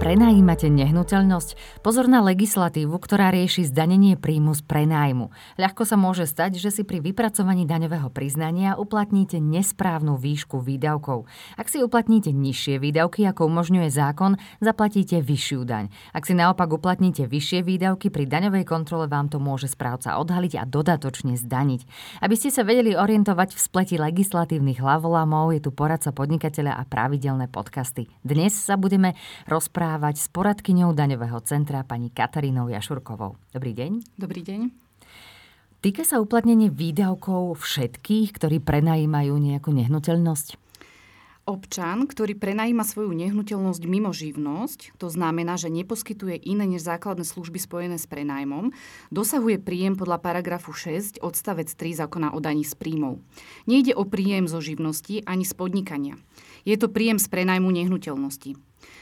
Prenajímate nehnuteľnosť? Pozor na legislatívu, ktorá rieši zdanenie príjmu z prenájmu. Ľahko sa môže stať, že si pri vypracovaní daňového priznania uplatníte nesprávnu výšku výdavkov. Ak si uplatníte nižšie výdavky, ako umožňuje zákon, zaplatíte vyššiu daň. Ak si naopak uplatníte vyššie výdavky, pri daňovej kontrole vám to môže správca odhaliť a dodatočne zdaniť. Aby ste sa vedeli orientovať v spleti legislatívnych hlavolamov, je tu poradca podnikateľa a pravidelné podcasty. Dnes sa budeme rozprávať rozprávať s poradkyňou daňového centra pani Katarínou Jašurkovou. Dobrý deň. Dobrý deň. Týka sa uplatnenie výdavkov všetkých, ktorí prenajímajú nejakú nehnuteľnosť? Občan, ktorý prenajíma svoju nehnuteľnosť mimo živnosť, to znamená, že neposkytuje iné než základné služby spojené s prenajmom, dosahuje príjem podľa paragrafu 6 odstavec 3 zákona o daní z príjmov. Nejde o príjem zo živnosti ani z podnikania. Je to príjem z prenajmu nehnuteľnosti.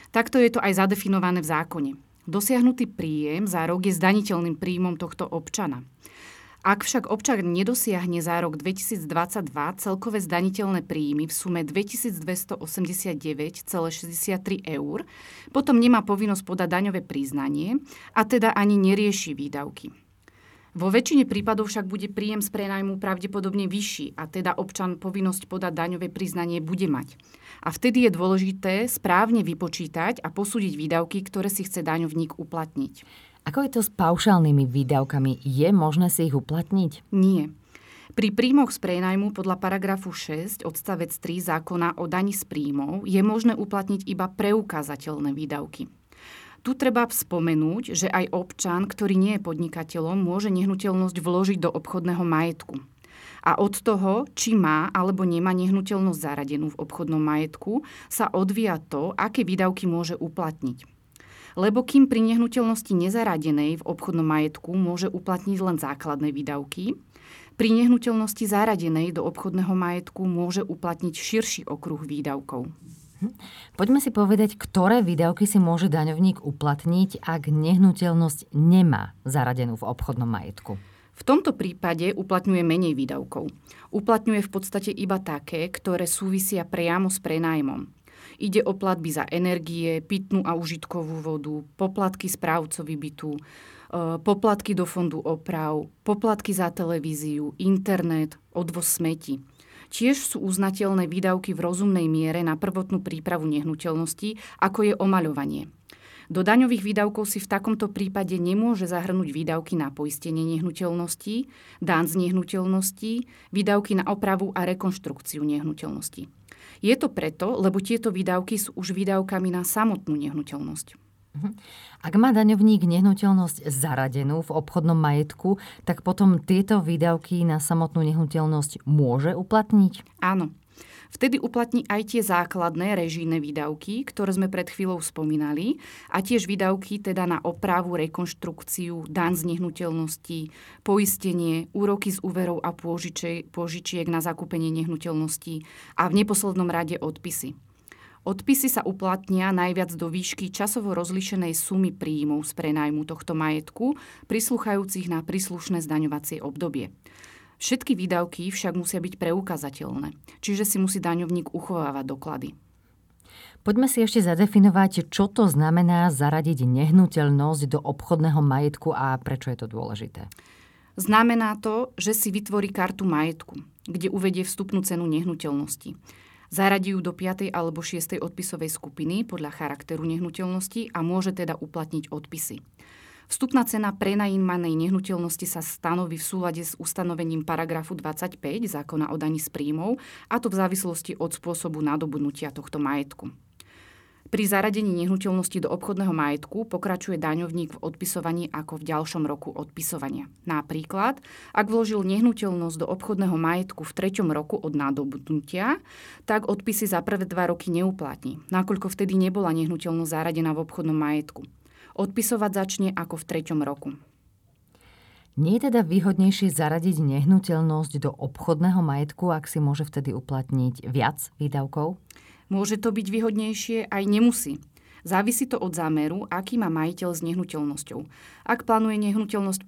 Takto je to aj zadefinované v zákone. Dosiahnutý príjem za rok je zdaniteľným príjmom tohto občana. Ak však občan nedosiahne za rok 2022 celkové zdaniteľné príjmy v sume 2289,63 eur, potom nemá povinnosť podať daňové priznanie a teda ani nerieši výdavky. Vo väčšine prípadov však bude príjem z prenajmu pravdepodobne vyšší a teda občan povinnosť podať daňové priznanie bude mať. A vtedy je dôležité správne vypočítať a posúdiť výdavky, ktoré si chce daňovník uplatniť. Ako je to s paušálnymi výdavkami? Je možné si ich uplatniť? Nie. Pri príjmoch z prenajmu podľa paragrafu 6 odstavec 3 zákona o daní z príjmov je možné uplatniť iba preukázateľné výdavky. Tu treba spomenúť, že aj občan, ktorý nie je podnikateľom, môže nehnuteľnosť vložiť do obchodného majetku. A od toho, či má alebo nemá nehnuteľnosť zaradenú v obchodnom majetku, sa odvíja to, aké výdavky môže uplatniť. Lebo kým pri nehnuteľnosti nezaradenej v obchodnom majetku môže uplatniť len základné výdavky, pri nehnuteľnosti zaradenej do obchodného majetku môže uplatniť širší okruh výdavkov. Hm. Poďme si povedať, ktoré výdavky si môže daňovník uplatniť, ak nehnuteľnosť nemá zaradenú v obchodnom majetku. V tomto prípade uplatňuje menej výdavkov. Uplatňuje v podstate iba také, ktoré súvisia priamo s prenájmom. Ide o platby za energie, pitnú a užitkovú vodu, poplatky správcovi bytu, e, poplatky do fondu oprav, poplatky za televíziu, internet, odvoz smeti. Tiež sú uznateľné výdavky v rozumnej miere na prvotnú prípravu nehnuteľnosti, ako je omaľovanie. Do daňových výdavkov si v takomto prípade nemôže zahrnúť výdavky na poistenie nehnuteľností, dán z nehnuteľností, výdavky na opravu a rekonštrukciu nehnuteľností. Je to preto, lebo tieto výdavky sú už výdavkami na samotnú nehnuteľnosť. Mhm. Ak má daňovník nehnuteľnosť zaradenú v obchodnom majetku, tak potom tieto výdavky na samotnú nehnuteľnosť môže uplatniť? Áno. Vtedy uplatní aj tie základné režijné výdavky, ktoré sme pred chvíľou spomínali, a tiež výdavky teda na opravu, rekonštrukciu, dan z nehnuteľností, poistenie, úroky z úverov a pôžičiek na zakúpenie nehnuteľností a v neposlednom rade odpisy. Odpisy sa uplatnia najviac do výšky časovo rozlišenej sumy príjmov z prenajmu tohto majetku, prislúchajúcich na príslušné zdaňovacie obdobie. Všetky výdavky však musia byť preukazateľné, čiže si musí daňovník uchovávať doklady. Poďme si ešte zadefinovať, čo to znamená zaradiť nehnuteľnosť do obchodného majetku a prečo je to dôležité. Znamená to, že si vytvorí kartu majetku, kde uvedie vstupnú cenu nehnuteľnosti. Zaradí ju do 5. alebo 6. odpisovej skupiny podľa charakteru nehnuteľnosti a môže teda uplatniť odpisy. Vstupná cena prenajímanej nehnuteľnosti sa stanoví v súlade s ustanovením paragrafu 25 zákona o daní z príjmov, a to v závislosti od spôsobu nadobudnutia tohto majetku. Pri zaradení nehnuteľnosti do obchodného majetku pokračuje daňovník v odpisovaní ako v ďalšom roku odpisovania. Napríklad, ak vložil nehnuteľnosť do obchodného majetku v treťom roku od nadobudnutia, tak odpisy za prvé dva roky neuplatní, nakoľko vtedy nebola nehnuteľnosť zaradená v obchodnom majetku. Odpisovať začne ako v treťom roku. Nie je teda výhodnejšie zaradiť nehnuteľnosť do obchodného majetku, ak si môže vtedy uplatniť viac výdavkov? Môže to byť výhodnejšie, aj nemusí. Závisí to od zámeru, aký má majiteľ s nehnuteľnosťou. Ak plánuje nehnuteľnosť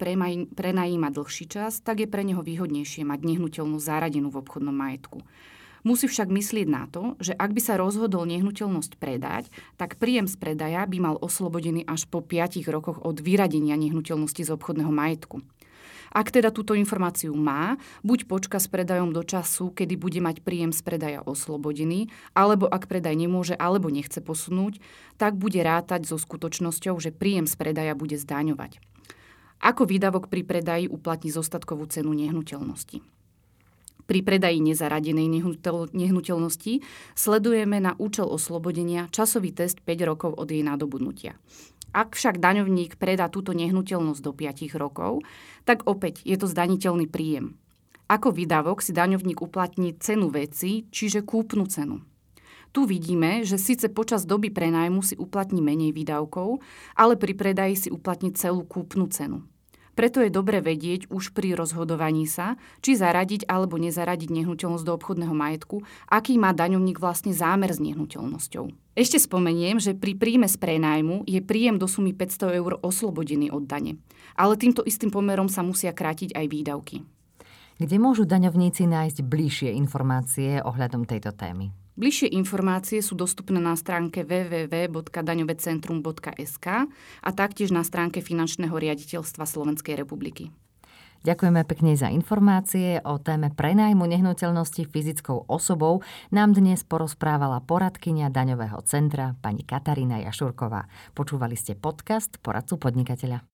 prenajímať dlhší čas, tak je pre neho výhodnejšie mať nehnuteľnosť zaradenú v obchodnom majetku. Musí však myslieť na to, že ak by sa rozhodol nehnuteľnosť predať, tak príjem z predaja by mal oslobodený až po 5 rokoch od vyradenia nehnuteľnosti z obchodného majetku. Ak teda túto informáciu má, buď počka s predajom do času, kedy bude mať príjem z predaja oslobodený, alebo ak predaj nemôže alebo nechce posunúť, tak bude rátať so skutočnosťou, že príjem z predaja bude zdaňovať. Ako výdavok pri predaji uplatní zostatkovú cenu nehnuteľnosti. Pri predaji nezaradenej nehnuteľnosti sledujeme na účel oslobodenia časový test 5 rokov od jej nadobudnutia. Ak však daňovník predá túto nehnuteľnosť do 5 rokov, tak opäť je to zdaniteľný príjem. Ako výdavok si daňovník uplatní cenu veci, čiže kúpnu cenu. Tu vidíme, že síce počas doby prenajmu si uplatní menej výdavkov, ale pri predaji si uplatní celú kúpnu cenu. Preto je dobre vedieť už pri rozhodovaní sa, či zaradiť alebo nezaradiť nehnuteľnosť do obchodného majetku, aký má daňovník vlastne zámer s nehnuteľnosťou. Ešte spomeniem, že pri príjme z prenájmu je príjem do sumy 500 eur oslobodený od dane. Ale týmto istým pomerom sa musia krátiť aj výdavky. Kde môžu daňovníci nájsť bližšie informácie ohľadom tejto témy? Bližšie informácie sú dostupné na stránke www.daňovecentrum.sk a taktiež na stránke Finančného riaditeľstva Slovenskej republiky. Ďakujeme pekne za informácie o téme prenajmu nehnuteľnosti fyzickou osobou. Nám dnes porozprávala poradkynia daňového centra pani Katarína Jašurková. Počúvali ste podcast Poradcu podnikateľa.